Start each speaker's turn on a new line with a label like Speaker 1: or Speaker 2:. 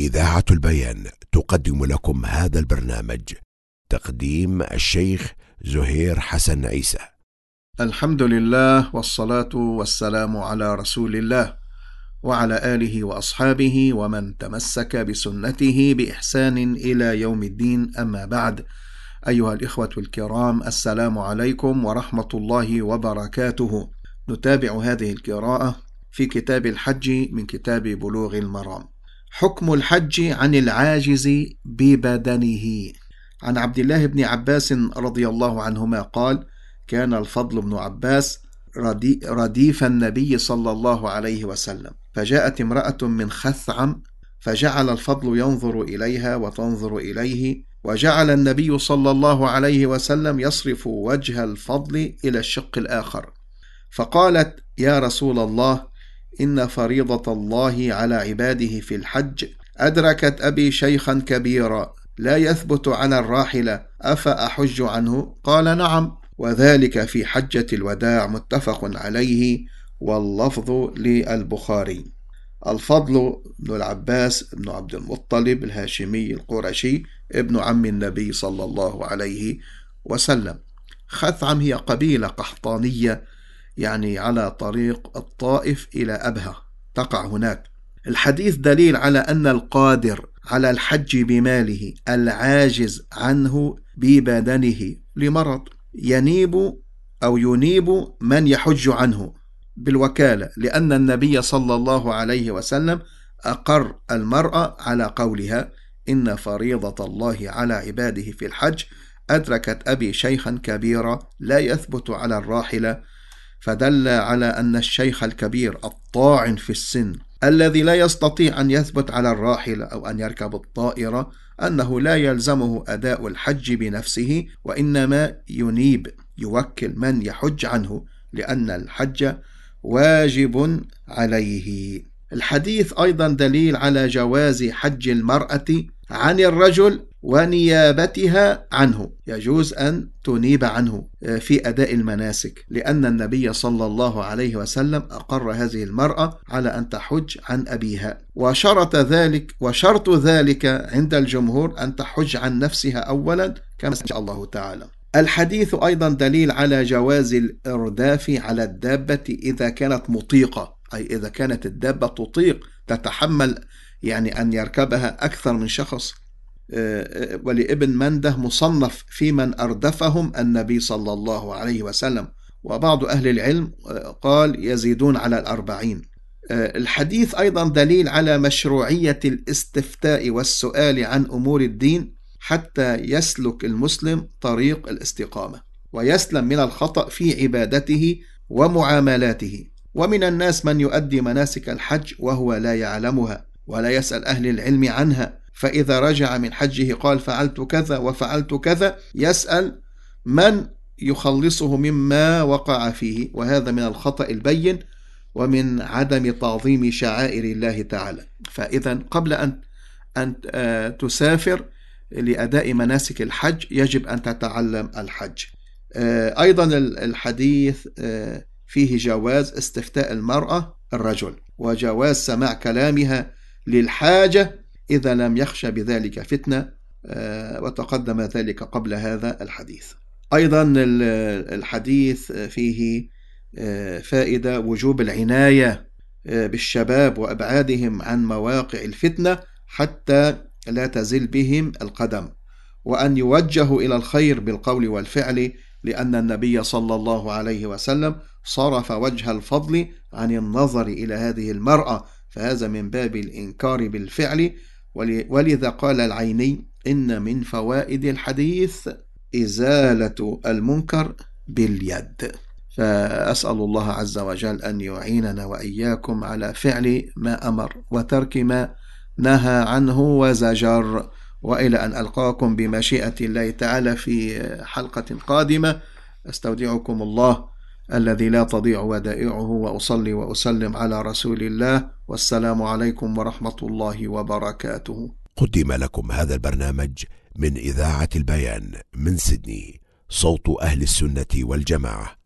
Speaker 1: إذاعة البيان تقدم لكم هذا البرنامج تقديم الشيخ زهير حسن عيسى.
Speaker 2: الحمد لله والصلاة والسلام على رسول الله وعلى آله وأصحابه ومن تمسك بسنته بإحسان إلى يوم الدين أما بعد. أيها الإخوة الكرام السلام عليكم ورحمة الله وبركاته. نتابع هذه القراءة في كتاب الحج من كتاب بلوغ المرام. حكم الحج عن العاجز ببدنه. عن عبد الله بن عباس رضي الله عنهما قال كان الفضل بن عباس رديف النبي صلى الله عليه وسلم. فجاءت امرأة من خثعم فجعل الفضل ينظر إليها وتنظر إليه وجعل النبي صلى الله عليه وسلم يصرف وجه الفضل إلى الشق الآخر. فقالت يا رسول الله إن فريضة الله على عباده في الحج. أدركت أبي شيخا كبيرا لا يثبت على الراحلة أفأحج عنه؟ قال نعم. وذلك في حجة الوداع متفق عليه واللفظ للبخاري. الفضل بن العباس بن عبد المطلب الهاشمي القرشي ابن عم النبي صلى الله عليه وسلم. خثعم هي قبيلة قحطانية يعني على طريق الطائف إلى أبها. تقع هناك. الحديث دليل على أن القادر على الحج بماله العاجز عنه ببدنه لمرض ينيب أو ينيب من يحج عنه بالوكالة لأن النبي صلى الله عليه وسلم أقر المرأة على قولها إن فريضة الله على عباده في الحج. أدركت أبي شيخا كبيرا لا يثبت على الراحلة فدل على أن الشيخ الكبير الطاعن في السن الذي لا يستطيع أن يثبت على الراحلة أو أن يركب الطائرة أنه لا يلزمه أداء الحج بنفسه وإنما ينيب يوكل من يحج عنه لأن الحج واجب عليه. الحديث أيضا دليل على جواز حج المرأة عن الرجل ونيابتها عنه. يجوز أن تنيب عنه آه، في أداء المناسك لأن النبي صلى الله عليه وسلم أقر هذه المرأة على أن تحج عن أبيها. وشرط ذلك وشرط ذلك عند الجمهور أن تحج عن نفسها أولا كما شاء الله تعالى. الحديث أيضا دليل على جواز الإرداف على الدابة إذا كانت مطيقة أي إذا كانت الدابة تطيق تتحمل يعني أن يركبها أكثر من شخص ولابن منده مصنف في من أردفهم النبي صلى الله عليه وسلم. وبعض أهل العلم قال يزيدون على الأربعين. الحديث أيضا دليل على مشروعية الاستفتاء والسؤال عن أمور الدين حتى يسلك المسلم طريق الاستقامة ويسلم من الخطأ في عبادته ومعاملاته. ومن الناس من يؤدي مناسك الحج وهو لا يعلمها. ولا يسأل أهل العلم عنها. فإذا رجع من حجه قال فعلت كذا وفعلت كذا يسأل من يخلصه مما وقع فيه. وهذا من الخطأ البين ومن عدم تعظيم شعائر الله تعالى. فإذا قبل أن أن آه، تسافر لأداء مناسك الحج يجب أن تتعلم الحج. آه، أيضا الحديث آه، فيه جواز استفتاء المرأة الرجل وجواز سماع كلامها للحاجة إذا لم يخشى بذلك فتنة آه، وتقدم ذلك قبل هذا الحديث. أيضا الحديث فيه آه، فائدة وجوب العناية آه، بالشباب وأبعادهم عن مواقع الفتنة حتى لا تزل بهم القدم وأن يوجهوا إلى الخير بالقول والفعل لأن النبي صلى الله عليه وسلم صرف وجه الفضل عن النظر إلى هذه المرأة فهذا من باب الإنكار بالفعل. ولذا قال العيني إن من فوائد الحديث إزالة المنكر باليد. فأسأل الله عز وجل أن يعيننا وإياكم على فعل ما أمر وترك ما نهى عنه وزجر. وإلى أن ألقاكم بمشيئة الله تعالى في حلقة قادمة. أستودعكم الله الذي لا تضيع ودائعه وأصلي وأسلم على رسول الله والسلام عليكم ورحمة الله وبركاته.
Speaker 1: قدم لكم هذا البرنامج من إذاعة البيان من سيدني صوت أهل السنة والجماعة